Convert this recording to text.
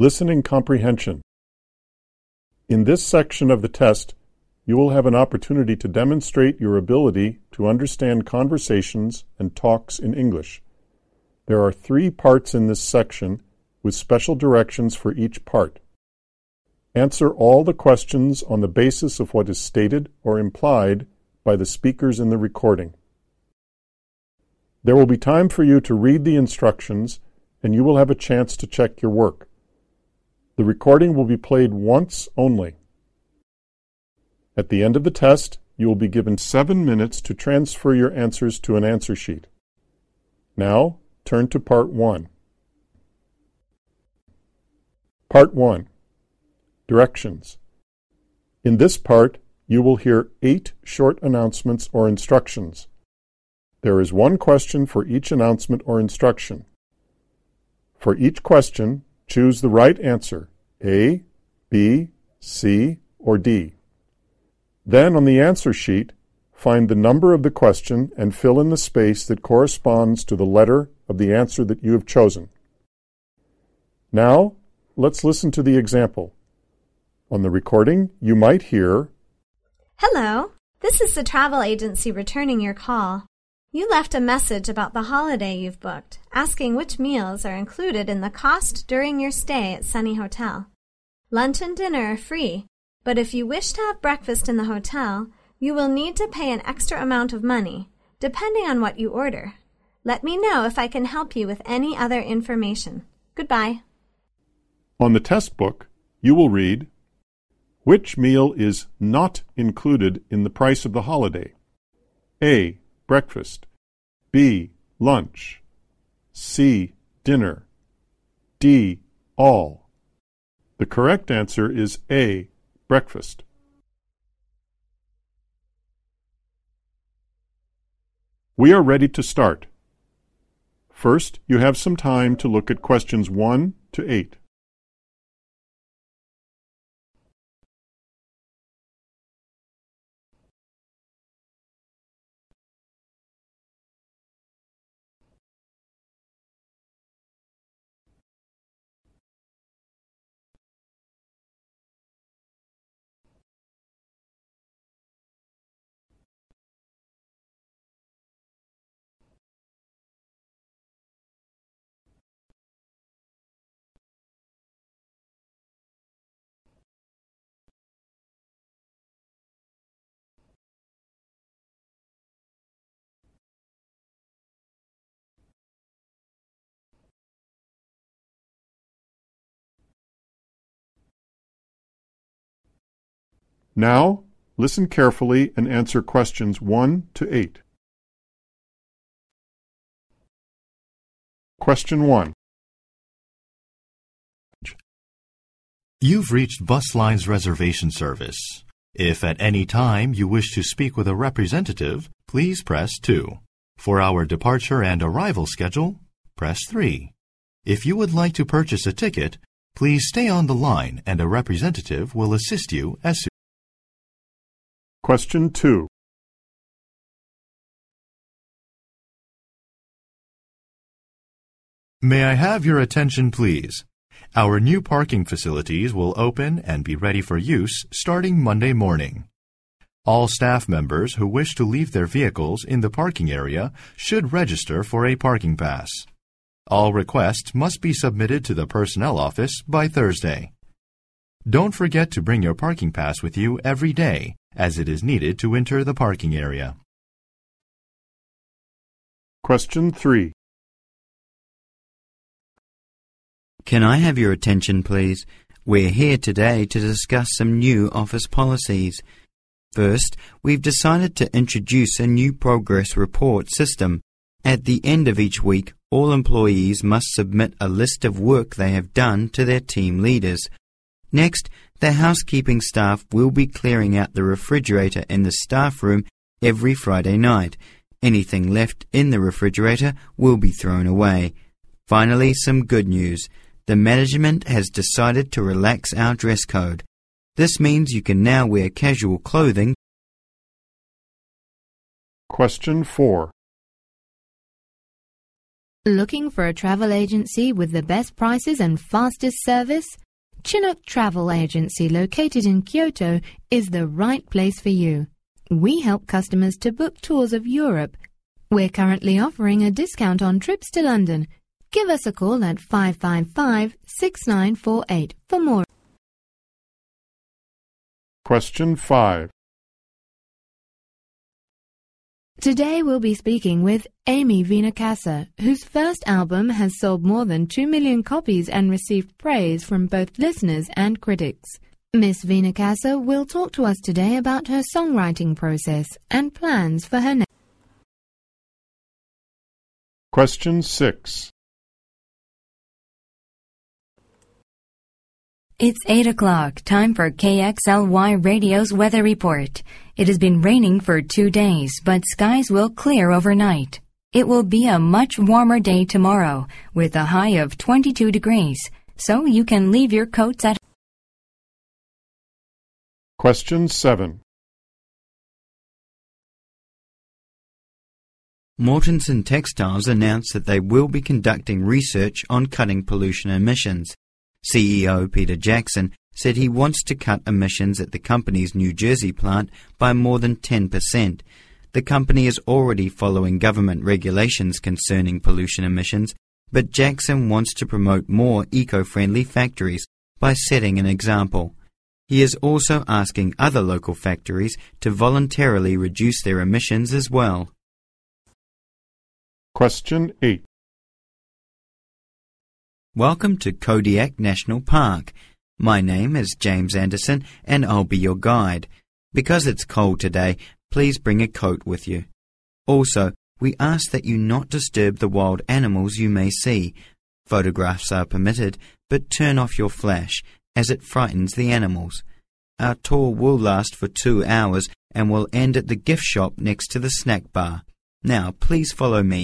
Listening Comprehension. In this section of the test, you will have an opportunity to demonstrate your ability to understand conversations and talks in English. There are three parts in this section with special directions for each part. Answer all the questions on the basis of what is stated or implied by the speakers in the recording. There will be time for you to read the instructions and you will have a chance to check your work. The recording will be played once only. At the end of the test, you will be given seven minutes to transfer your answers to an answer sheet. Now, turn to Part 1. Part 1 Directions. In this part, you will hear eight short announcements or instructions. There is one question for each announcement or instruction. For each question, choose the right answer A, B, C, or D. Then on the answer sheet, find the number of the question and fill in the space that corresponds to the letter of the answer that you have chosen. Now, let's listen to the example. On the recording, you might hear Hello, this is the travel agency returning your call. You left a message about the holiday you've booked, asking which meals are included in the cost during your stay at Sunny Hotel. Lunch and dinner are free, but if you wish to have breakfast in the hotel, you will need to pay an extra amount of money, depending on what you order. Let me know if I can help you with any other information. Goodbye. On the test book, you will read Which meal is not included in the price of the holiday? A. Breakfast. B. Lunch. C. Dinner. D. All. The correct answer is A breakfast. We are ready to start. First, you have some time to look at questions 1 to 8. Now, listen carefully and answer questions 1 to 8. Question 1. You've reached Busline's reservation service. If at any time you wish to speak with a representative, please press 2. For our departure and arrival schedule, press 3. If you would like to purchase a ticket, please stay on the line and a representative will assist you as soon Question 2. May I have your attention, please? Our new parking facilities will open and be ready for use starting Monday morning. All staff members who wish to leave their vehicles in the parking area should register for a parking pass. All requests must be submitted to the personnel office by Thursday. Don't forget to bring your parking pass with you every day as it is needed to enter the parking area. Question 3. Can I have your attention, please? We're here today to discuss some new office policies. First, we've decided to introduce a new progress report system. At the end of each week, all employees must submit a list of work they have done to their team leaders. Next, the housekeeping staff will be clearing out the refrigerator in the staff room every Friday night. Anything left in the refrigerator will be thrown away. Finally, some good news. The management has decided to relax our dress code. This means you can now wear casual clothing. Question 4. Looking for a travel agency with the best prices and fastest service? Chinook Travel Agency, located in Kyoto, is the right place for you. We help customers to book tours of Europe. We're currently offering a discount on trips to London. Give us a call at 555 6948 for more. Question 5. Today we'll be speaking with Amy Vinacasa, whose first album has sold more than 2 million copies and received praise from both listeners and critics. Miss Vinacasa will talk to us today about her songwriting process and plans for her next. Question 6. It's 8 o'clock, time for KXLY Radio's weather report. It has been raining for two days, but skies will clear overnight. It will be a much warmer day tomorrow, with a high of 22 degrees, so you can leave your coats at Question 7. Mortenson Textiles announced that they will be conducting research on cutting pollution emissions. CEO Peter Jackson said he wants to cut emissions at the company's New Jersey plant by more than 10%. The company is already following government regulations concerning pollution emissions, but Jackson wants to promote more eco-friendly factories by setting an example. He is also asking other local factories to voluntarily reduce their emissions as well. Question 8. Welcome to Kodiak National Park. My name is James Anderson and I'll be your guide. Because it's cold today, please bring a coat with you. Also, we ask that you not disturb the wild animals you may see. Photographs are permitted, but turn off your flash, as it frightens the animals. Our tour will last for two hours and will end at the gift shop next to the snack bar. Now, please follow me.